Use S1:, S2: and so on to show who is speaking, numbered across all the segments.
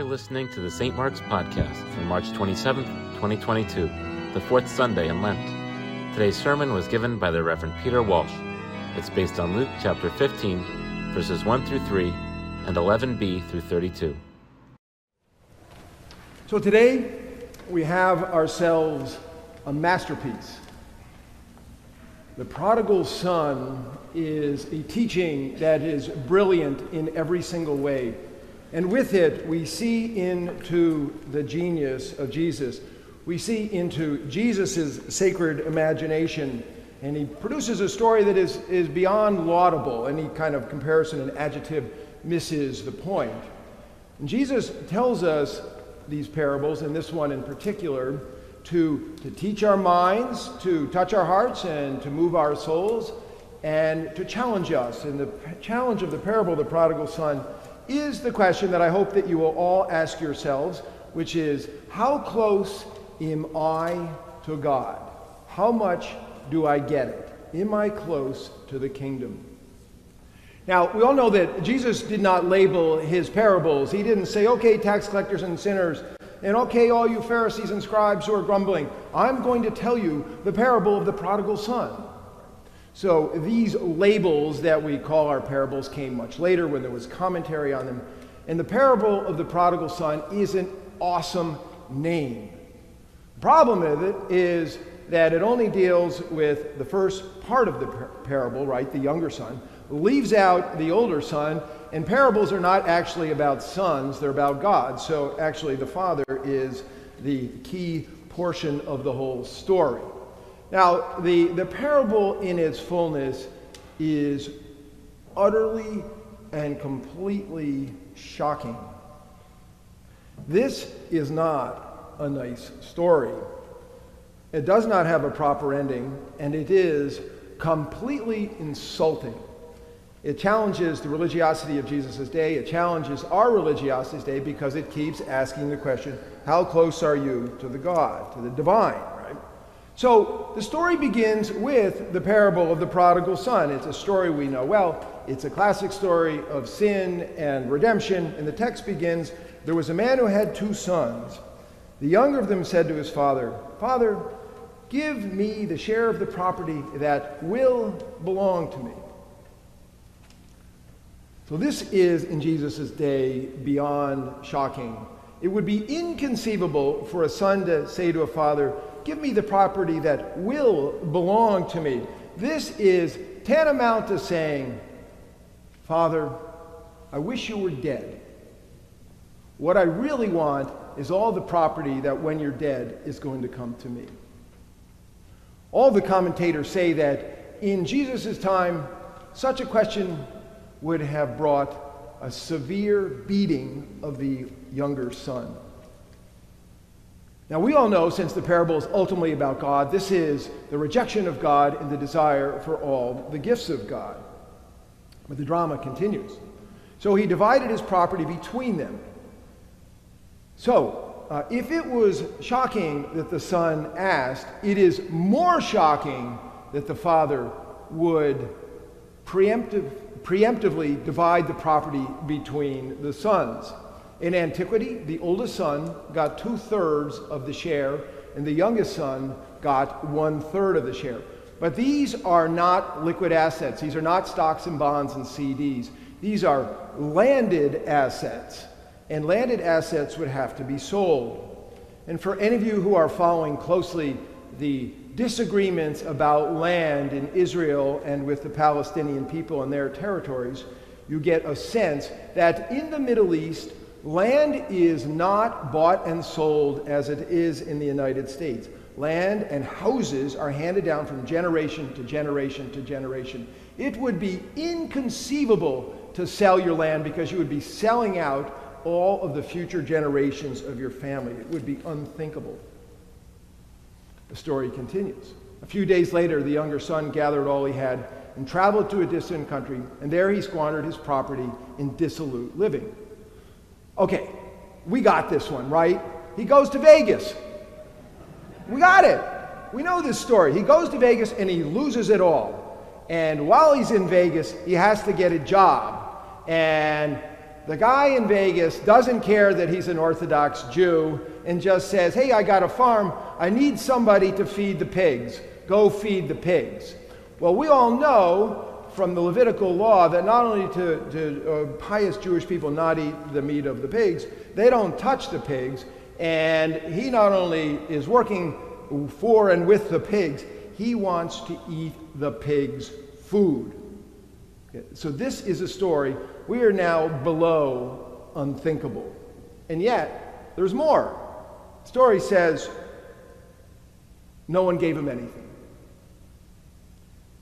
S1: You're listening to the St. Mark's Podcast for March 27th, 2022, the fourth Sunday in Lent. Today's sermon was given by the Reverend Peter Walsh. It's based on Luke chapter 15, verses 1 through 3 and 11b through 32.
S2: So today we have ourselves a masterpiece. The prodigal son is a teaching that is brilliant in every single way. And with it, we see into the genius of Jesus. We see into Jesus' sacred imagination. And he produces a story that is, is beyond laudable. Any kind of comparison and adjective misses the point. And Jesus tells us these parables, and this one in particular, to, to teach our minds, to touch our hearts, and to move our souls, and to challenge us. And the challenge of the parable of the prodigal son is the question that I hope that you will all ask yourselves, which is how close am I to God? How much do I get it? Am I close to the kingdom? Now, we all know that Jesus did not label his parables. He didn't say, okay, tax collectors and sinners, and okay, all you Pharisees and scribes who are grumbling, I'm going to tell you the parable of the prodigal son. So these labels that we call our parables came much later when there was commentary on them. And the parable of the prodigal son is an awesome name. The problem with it is that it only deals with the first part of the parable, right, the younger son, leaves out the older son, and parables are not actually about sons, they're about God. So actually, the father is the key portion of the whole story. Now, the, the parable in its fullness is utterly and completely shocking. This is not a nice story. It does not have a proper ending, and it is completely insulting. It challenges the religiosity of Jesus' day. It challenges our religiosity's day because it keeps asking the question how close are you to the God, to the divine? So the story begins with the parable of the prodigal son. It's a story we know well. It's a classic story of sin and redemption. And the text begins There was a man who had two sons. The younger of them said to his father, Father, give me the share of the property that will belong to me. So this is, in Jesus' day, beyond shocking. It would be inconceivable for a son to say to a father, Give me the property that will belong to me. This is tantamount to saying, Father, I wish you were dead. What I really want is all the property that when you're dead is going to come to me. All the commentators say that in Jesus' time, such a question would have brought a severe beating of the younger son. Now, we all know, since the parable is ultimately about God, this is the rejection of God and the desire for all the gifts of God. But the drama continues. So he divided his property between them. So, uh, if it was shocking that the son asked, it is more shocking that the father would preemptive, preemptively divide the property between the sons. In antiquity, the oldest son got two thirds of the share, and the youngest son got one third of the share. But these are not liquid assets. These are not stocks and bonds and CDs. These are landed assets. And landed assets would have to be sold. And for any of you who are following closely the disagreements about land in Israel and with the Palestinian people and their territories, you get a sense that in the Middle East, Land is not bought and sold as it is in the United States. Land and houses are handed down from generation to generation to generation. It would be inconceivable to sell your land because you would be selling out all of the future generations of your family. It would be unthinkable. The story continues. A few days later, the younger son gathered all he had and traveled to a distant country, and there he squandered his property in dissolute living. Okay, we got this one, right? He goes to Vegas. We got it. We know this story. He goes to Vegas and he loses it all. And while he's in Vegas, he has to get a job. And the guy in Vegas doesn't care that he's an Orthodox Jew and just says, Hey, I got a farm. I need somebody to feed the pigs. Go feed the pigs. Well, we all know from the Levitical law that not only to, to uh, pious Jewish people not eat the meat of the pigs, they don't touch the pigs. And he not only is working for and with the pigs, he wants to eat the pigs' food. So, this is a story. We are now below unthinkable. And yet, there's more. The story says no one gave him anything.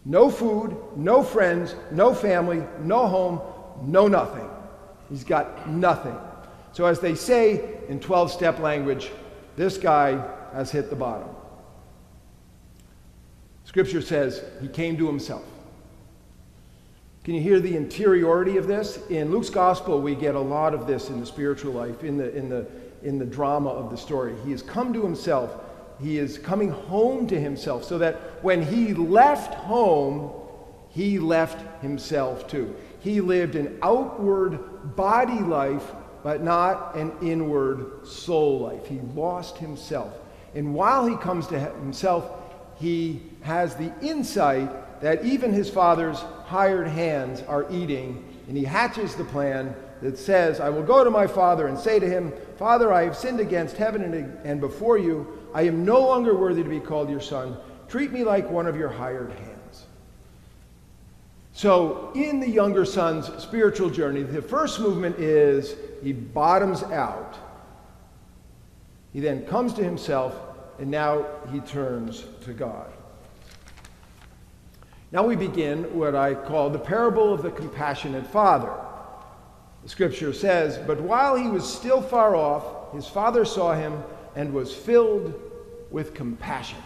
S2: No food, no friends, no family, no home, no nothing. He's got nothing. So, as they say in 12 step language, this guy has hit the bottom. Scripture says he came to himself. Can you hear the interiority of this? In Luke's gospel, we get a lot of this in the spiritual life, in the, in the, in the drama of the story. He has come to himself. He is coming home to himself so that when he left home, he left himself too. He lived an outward body life, but not an inward soul life. He lost himself. And while he comes to himself, he has the insight that even his father's hired hands are eating, and he hatches the plan that says, I will go to my father and say to him, Father, I have sinned against heaven and, before you. I am no longer worthy to be called your son. Treat me like one of your hired hands. So, in the younger son's spiritual journey, the first movement is he bottoms out. He then comes to himself, and now he turns to God. Now we begin what I call the parable of the compassionate father. The scripture says, But while he was still far off, his father saw him and was filled with compassion.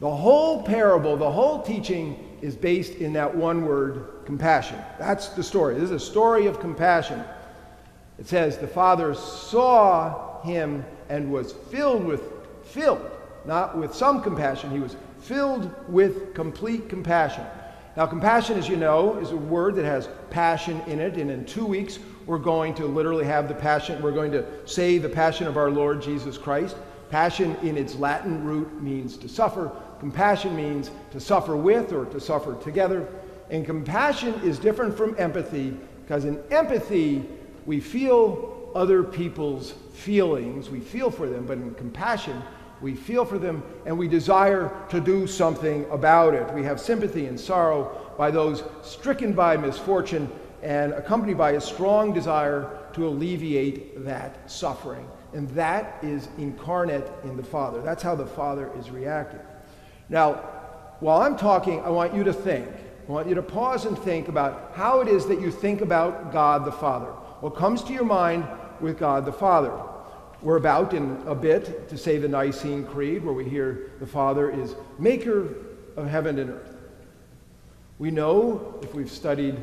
S2: The whole parable, the whole teaching is based in that one word, compassion. That's the story. This is a story of compassion. It says, The father saw him and was filled with, filled, not with some compassion, he was filled with complete compassion. Now, compassion, as you know, is a word that has passion in it, and in two weeks we're going to literally have the passion, we're going to say the passion of our Lord Jesus Christ. Passion in its Latin root means to suffer. Compassion means to suffer with or to suffer together. And compassion is different from empathy because in empathy, we feel other people's feelings, we feel for them, but in compassion, we feel for them, and we desire to do something about it. We have sympathy and sorrow by those stricken by misfortune and accompanied by a strong desire to alleviate that suffering. And that is incarnate in the Father. That's how the Father is reacting. Now, while I'm talking, I want you to think. I want you to pause and think about how it is that you think about God the Father. What comes to your mind with God the Father? We're about in a bit to say the Nicene Creed, where we hear the Father is maker of heaven and earth. We know, if we've studied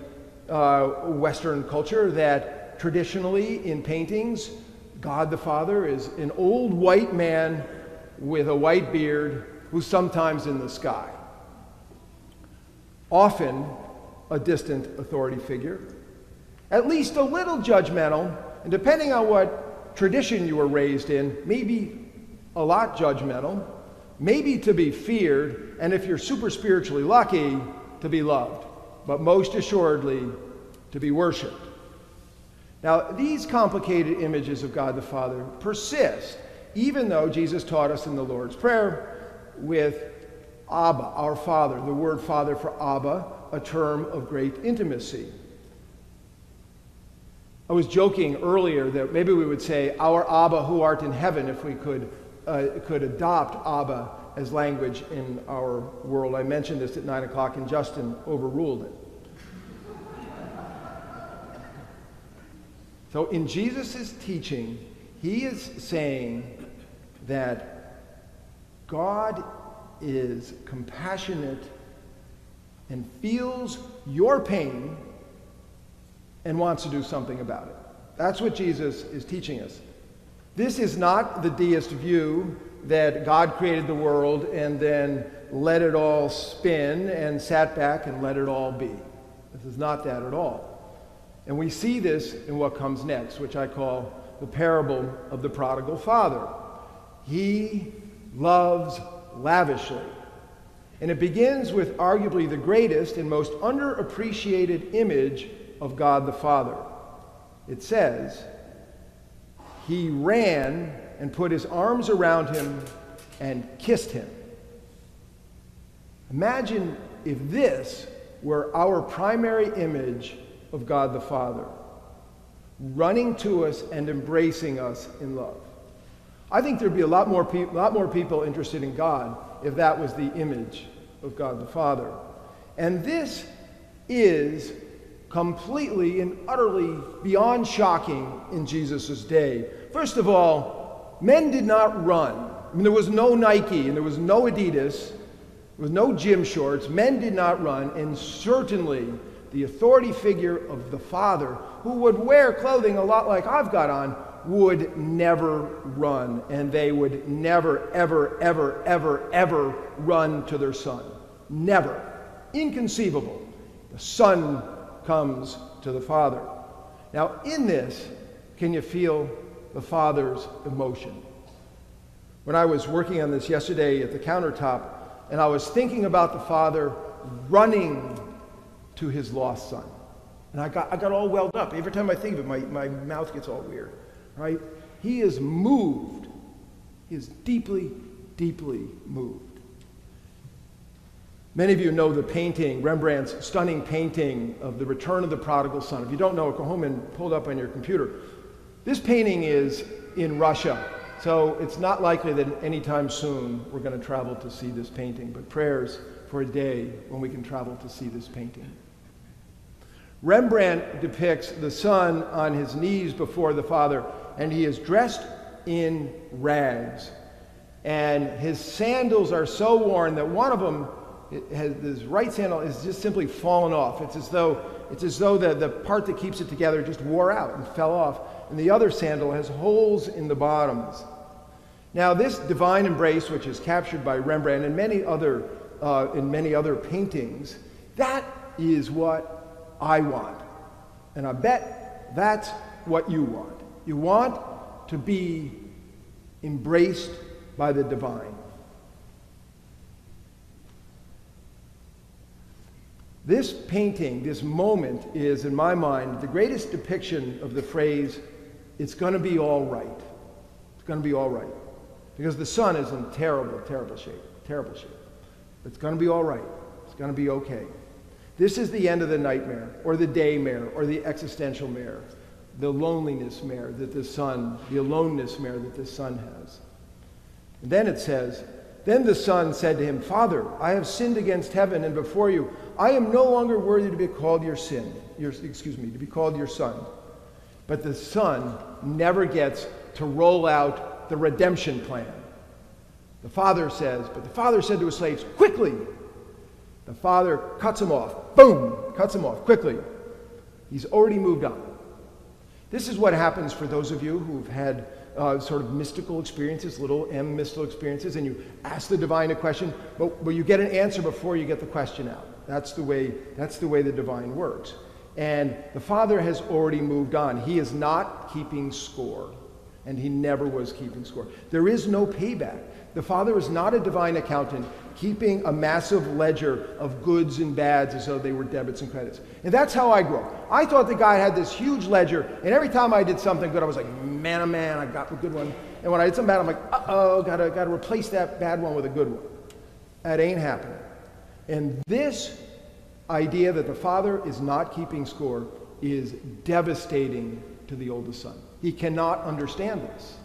S2: uh, Western culture, that traditionally in paintings, God the Father is an old white man with a white beard who's sometimes in the sky. Often a distant authority figure, at least a little judgmental, and depending on what tradition you were raised in, maybe a lot judgmental, maybe to be feared, and if you're super spiritually lucky, to be loved, but most assuredly, to be worshiped. Now, these complicated images of God the Father persist, even though Jesus taught us in the Lord's Prayer with Abba, our Father, the word Father for Abba, a term of great intimacy. I was joking earlier that maybe we would say, Our Abba who art in heaven, if we could, uh, could adopt Abba as language in our world. I mentioned this at 9 o'clock, and Justin overruled it. so, in Jesus' teaching, he is saying that God is compassionate and feels your pain and wants to do something about it. That's what Jesus is teaching us. This is not the deist view that God created the world and then let it all spin and sat back and let it all be. This is not that at all. And we see this in what comes next, which I call the parable of the prodigal father. He loves lavishly. And it begins with arguably the greatest and most underappreciated image of God the Father. It says, He ran and put his arms around him and kissed him. Imagine if this were our primary image of God the Father, running to us and embracing us in love. I think there'd be a lot more, pe- lot more people interested in God if that was the image of God the Father. And this is completely and utterly beyond shocking in Jesus' day. First of all, men did not run. I mean, there was no Nike and there was no Adidas, there was no gym shorts. Men did not run, and certainly the authority figure of the Father, who would wear clothing a lot like I've got on, would never run, and they would never, ever, ever, ever, ever run to their son. Never. Inconceivable. The son comes to the father. Now, in this, can you feel the father's emotion? When I was working on this yesterday at the countertop, and I was thinking about the father running to his lost son. And I got, I got all welled up. Every time I think of it, my, my mouth gets all weird right? He is moved. He is deeply, deeply moved. Many of you know the painting, Rembrandt's stunning painting of the return of the prodigal son. If you don't know it, go home and pull it up on your computer. This painting is in Russia, so it's not likely that anytime soon we're going to travel to see this painting, but prayers for a day when we can travel to see this painting. Rembrandt depicts the son on his knees before the father, and he is dressed in rags. And his sandals are so worn that one of them, has, his right sandal, is just simply fallen off. It's as though, it's as though the, the part that keeps it together just wore out and fell off. And the other sandal has holes in the bottoms. Now, this divine embrace, which is captured by Rembrandt and many other, uh, in many other paintings, that is what I want. And I bet that's what you want. You want to be embraced by the divine. This painting, this moment, is, in my mind, the greatest depiction of the phrase, it's going to be all right. It's going to be all right. Because the son is in terrible, terrible shape. Terrible shape. It's going to be all right. It's going to be okay. This is the end of the nightmare, or the daymare, or the existential mare the loneliness mare that the son, the aloneness mare that the son has. And then it says, Then the son said to him, Father, I have sinned against heaven and before you. I am no longer worthy to be called your sin, your, excuse me, to be called your son. But the son never gets to roll out the redemption plan. The father says, but the father said to his slaves, Quickly! The father cuts him off. Boom! Cuts him off quickly. He's already moved on. This is what happens for those of you who've had uh, sort of mystical experiences, little m mystical experiences, and you ask the divine a question, but, but you get an answer before you get the question out. That's the way, that's the, way the divine works. And the Father has already moved on. He is not keeping score, and he never was keeping score. There is no payback. The Father is not a divine accountant keeping a massive ledger of goods and bads as though they were debits and credits. And that's how I grew up. I thought the guy had this huge ledger, and every time I did something good, I was like, man, oh man, I got a good one. And when I did something bad, I'm like, uh oh, gotta, gotta replace that bad one with a good one. That ain't happening. And this idea that the father is not keeping score is devastating to the oldest son. He cannot understand this.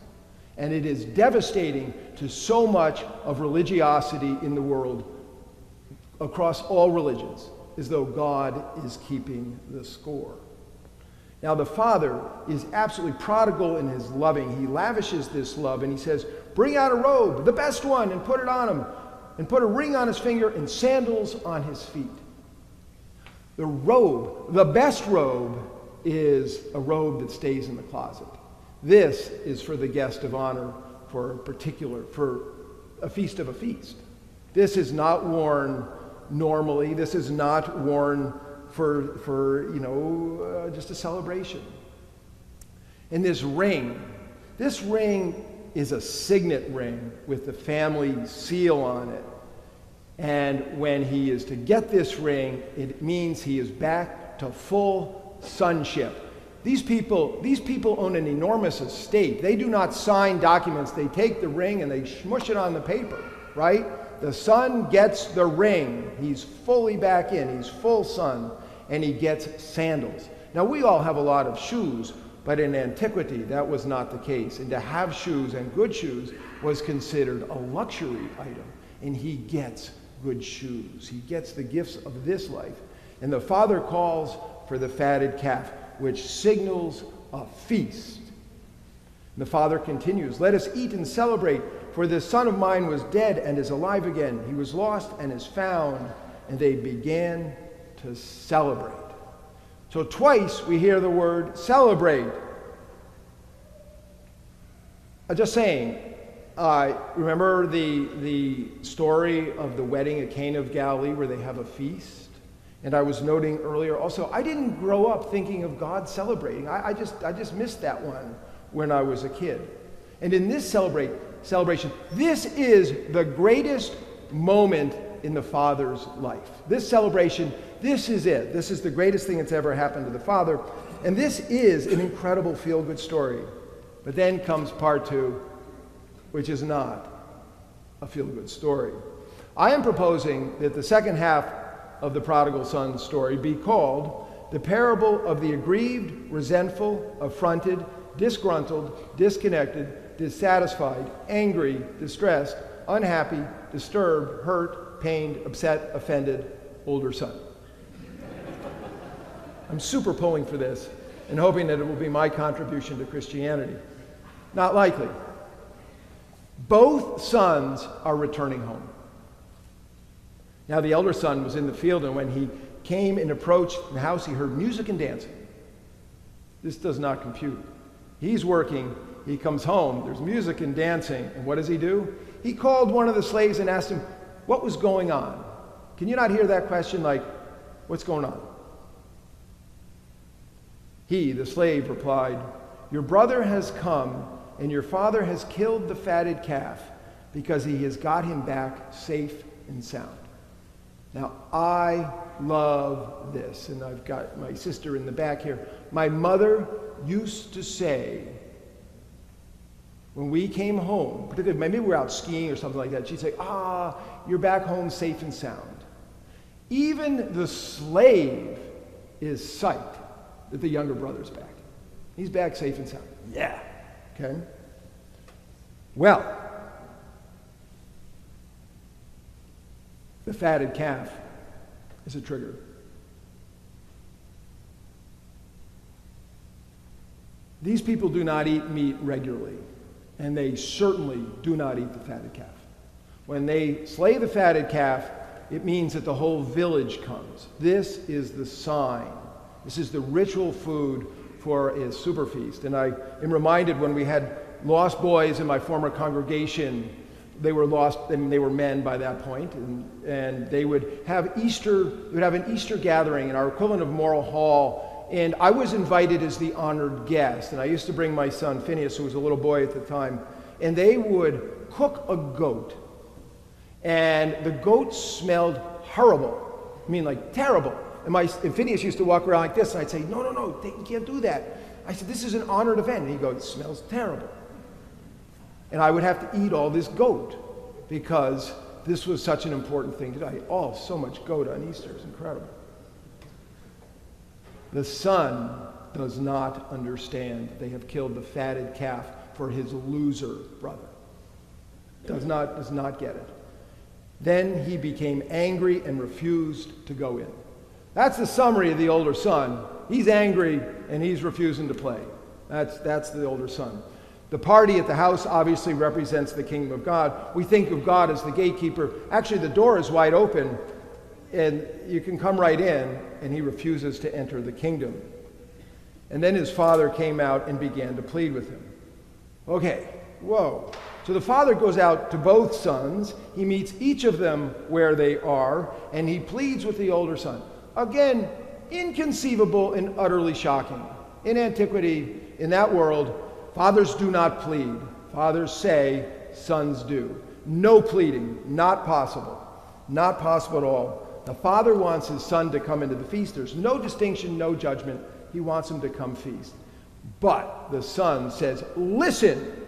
S2: And it is devastating to so much of religiosity in the world across all religions, as though God is keeping the score. Now, the Father is absolutely prodigal in his loving. He lavishes this love and he says, Bring out a robe, the best one, and put it on him, and put a ring on his finger and sandals on his feet. The robe, the best robe, is a robe that stays in the closet. This is for the guest of honor for a particular, for a feast of a feast. This is not worn normally. This is not worn for, for you know, uh, just a celebration. And this ring, this ring is a signet ring with the family seal on it. And when he is to get this ring, it means he is back to full sonship. These people, these people own an enormous estate. They do not sign documents. They take the ring and they smush it on the paper, right? The son gets the ring. He's fully back in. He's full son. And he gets sandals. Now, we all have a lot of shoes, but in antiquity, that was not the case. And to have shoes and good shoes was considered a luxury item. And he gets good shoes. He gets the gifts of this life. And the father calls for the fatted calf which signals a feast. And the father continues, Let us eat and celebrate, for this son of mine was dead and is alive again. He was lost and is found. And they began to celebrate. So twice we hear the word celebrate. I'm uh, just saying, uh, remember the, the story of the wedding at Cana of Galilee where they have a feast? And I was noting earlier also, I didn't grow up thinking of God celebrating. I, I, just, I just missed that one when I was a kid. And in this celebrate, celebration, this is the greatest moment in the Father's life. This celebration, this is it. This is the greatest thing that's ever happened to the Father. And this is an incredible feel good story. But then comes part two, which is not a feel good story. I am proposing that the second half of the prodigal son story be called the parable of the aggrieved, resentful, affronted, disgruntled, disconnected, dissatisfied, angry, distressed, unhappy, disturbed, hurt, pained, upset, offended older son. I'm super pulling for this and hoping that it will be my contribution to Christianity. Not likely. Both sons are returning home. Now the elder son was in the field, and when he came and approached the house, he heard music and dancing. This does not compute. He's working, he comes home, there's music and dancing, and what does he do? He called one of the slaves and asked him, What was going on? Can you not hear that question like, What's going on? He, the slave, replied, Your brother has come, and your father has killed the fatted calf because he has got him back safe and sound. Now, I love this, and I've got my sister in the back here. My mother used to say, when we came home, particularly maybe we were out skiing or something like that, she'd say, Ah, you're back home safe and sound. Even the slave is psyched that the younger brother's back. He's back safe and sound. Yeah. Okay? Well, The fatted calf is a trigger. These people do not eat meat regularly, and they certainly do not eat the fatted calf. When they slay the fatted calf, it means that the whole village comes. This is the sign. This is the ritual food for a super feast. And I am reminded when we had lost boys in my former congregation they were lost they were men by that point and, and they would have easter they would have an easter gathering in our equivalent of Morrill Hall and i was invited as the honored guest and i used to bring my son phineas who was a little boy at the time and they would cook a goat and the goat smelled horrible i mean like terrible. And, my, and phineas used to walk around like this and i'd say no no no you can't do that. I said this is an honored event. And he goes it smells terrible and I would have to eat all this goat because this was such an important thing to ate oh, so much goat on Easter. It's incredible. The son does not understand they have killed the fatted calf for his loser brother. Does not, does not get it. Then he became angry and refused to go in. That's the summary of the older son. He's angry and he's refusing to play. That's, that's the older son. The party at the house obviously represents the kingdom of God. We think of God as the gatekeeper. Actually, the door is wide open, and you can come right in, and he refuses to enter the kingdom. And then his father came out and began to plead with him. Okay, whoa. So the father goes out to both sons. He meets each of them where they are, and he pleads with the older son. Again, inconceivable and utterly shocking. In antiquity, in that world, fathers do not plead. Fathers say, sons do. No pleading, not possible. Not possible at all. The father wants his son to come into the feast. There's no distinction, no judgment. He wants him to come feast. But the son says, Listen!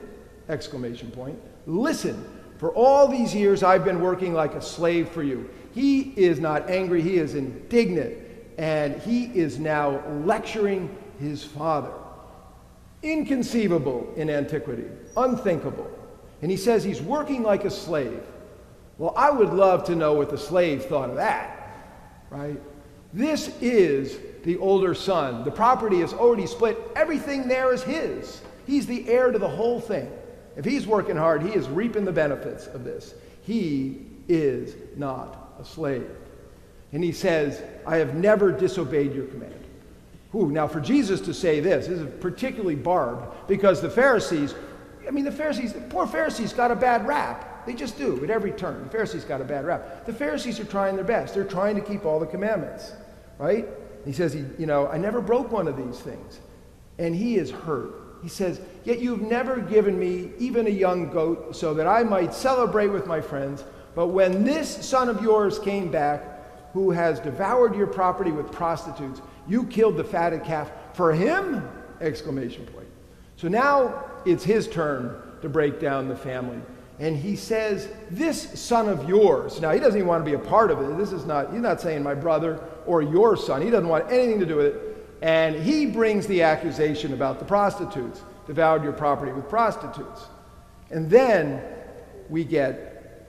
S2: Exclamation point. Listen. For all these years I've been working like a slave for you. He is not angry, he is indignant. And he is now lecturing his father. Inconceivable in antiquity, unthinkable. And he says he's working like a slave. Well, I would love to know what the slave thought of that, right? This is the older son. The property is already split, everything there is his. He's the heir to the whole thing. If he's working hard, he is reaping the benefits of this. He is not a slave. And he says, I have never disobeyed your command. Ooh, now, for Jesus to say this, this is particularly barbed because the Pharisees, I mean, the Pharisees, the poor Pharisees got a bad rap. They just do at every turn. The Pharisees got a bad rap. The Pharisees are trying their best. They're trying to keep all the commandments, right? He says, you know, I never broke one of these things. And he is hurt. He says, Yet you've never given me even a young goat so that I might celebrate with my friends. But when this son of yours came back, who has devoured your property with prostitutes, you killed the fatted calf for him? Exclamation point. So now it's his turn to break down the family. And he says, This son of yours. Now, he doesn't even want to be a part of it. This is not, he's not saying my brother or your son. He doesn't want anything to do with it. And he brings the accusation about the prostitutes, devoured your property with prostitutes. And then we get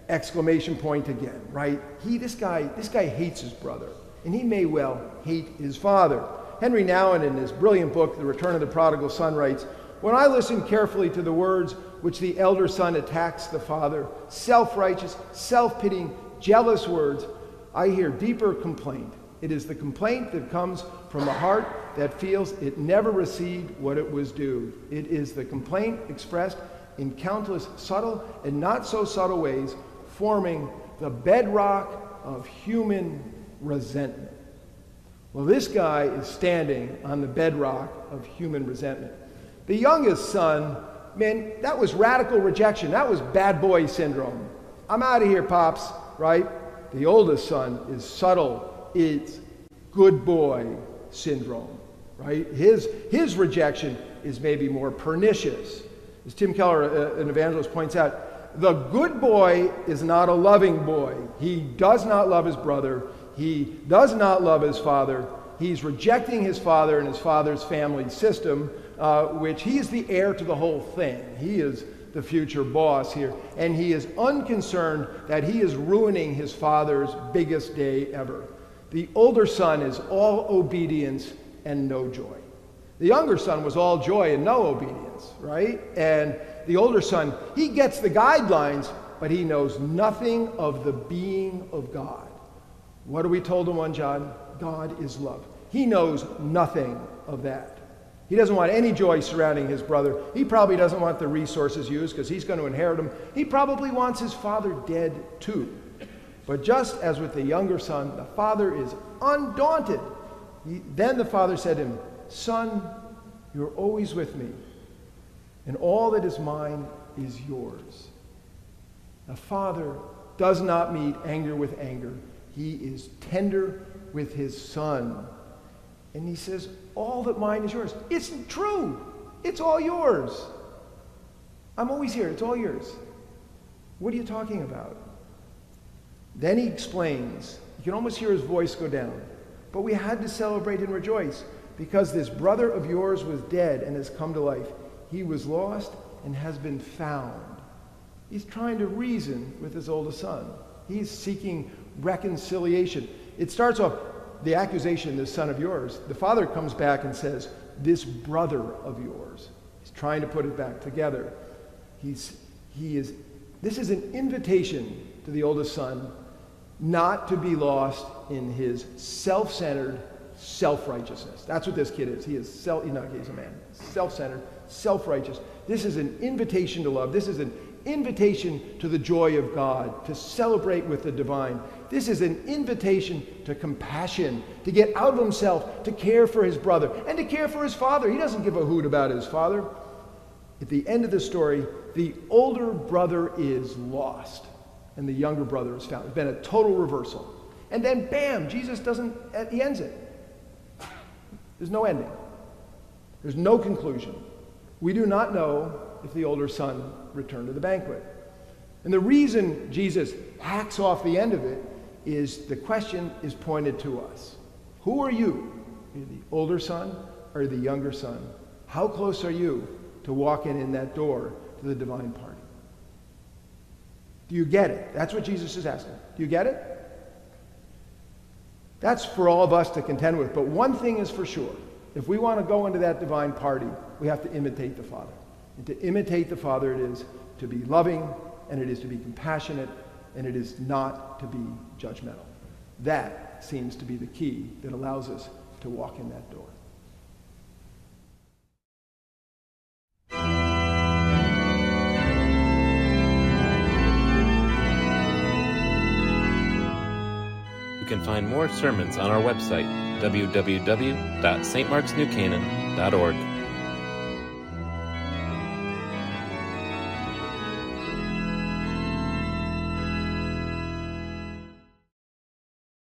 S2: exclamation point again, right? He, this guy, this guy hates his brother and he may well hate his father. Henry Nouwen, in his brilliant book, The Return of the Prodigal Son, writes When I listen carefully to the words which the elder son attacks the father, self righteous, self pitying, jealous words, I hear deeper complaint. It is the complaint that comes from a heart that feels it never received what it was due. It is the complaint expressed in countless subtle and not so subtle ways, forming the bedrock of human resentment. Well, this guy is standing on the bedrock of human resentment. The youngest son, man, that was radical rejection. That was bad boy syndrome. I'm out of here, pops, right? The oldest son is subtle. It's good boy syndrome, right? His, his rejection is maybe more pernicious. As Tim Keller, uh, an evangelist, points out, the good boy is not a loving boy. He does not love his brother. He does not love his father. He's rejecting his father and his father's family system, uh, which he is the heir to the whole thing. He is the future boss here. And he is unconcerned that he is ruining his father's biggest day ever. The older son is all obedience and no joy. The younger son was all joy and no obedience, right? And the older son, he gets the guidelines, but he knows nothing of the being of God. What are we told in 1 John? God is love. He knows nothing of that. He doesn't want any joy surrounding his brother. He probably doesn't want the resources used because he's going to inherit them. He probably wants his father dead too. But just as with the younger son, the father is undaunted. He, then the father said to him, Son, you're always with me, and all that is mine is yours. The father does not meet anger with anger. He is tender with his son. And he says, All that mine is yours. It's true. It's all yours. I'm always here. It's all yours. What are you talking about? Then he explains. You can almost hear his voice go down. But we had to celebrate and rejoice because this brother of yours was dead and has come to life. He was lost and has been found. He's trying to reason with his oldest son. He's seeking reconciliation. It starts off the accusation, this son of yours. The father comes back and says, This brother of yours. He's trying to put it back together. He's, he is, this is an invitation to the oldest son not to be lost in his self centered self righteousness. That's what this kid is. He is self, he's not, he's a man. Self centered, self righteous. This is an invitation to love. This is an invitation to the joy of God, to celebrate with the divine. This is an invitation to compassion, to get out of himself, to care for his brother, and to care for his father. He doesn't give a hoot about his father. At the end of the story, the older brother is lost, and the younger brother is found. It's been a total reversal. And then, bam, Jesus doesn't, he ends it. There's no ending, there's no conclusion. We do not know if the older son returned to the banquet. And the reason Jesus hacks off the end of it is the question is pointed to us. Who are you? Are you the older son or the younger son? How close are you to walking in that door to the divine party? Do you get it? That's what Jesus is asking. Do you get it? That's for all of us to contend with. But one thing is for sure. If we want to go into that divine party, we have to imitate the Father. And to imitate the Father, it is to be loving, and it is to be compassionate, and it is not to be judgmental. That seems to be the key that allows us to walk in that door.
S1: Can find more sermons on our website, www.stmarksnewcanaan.org.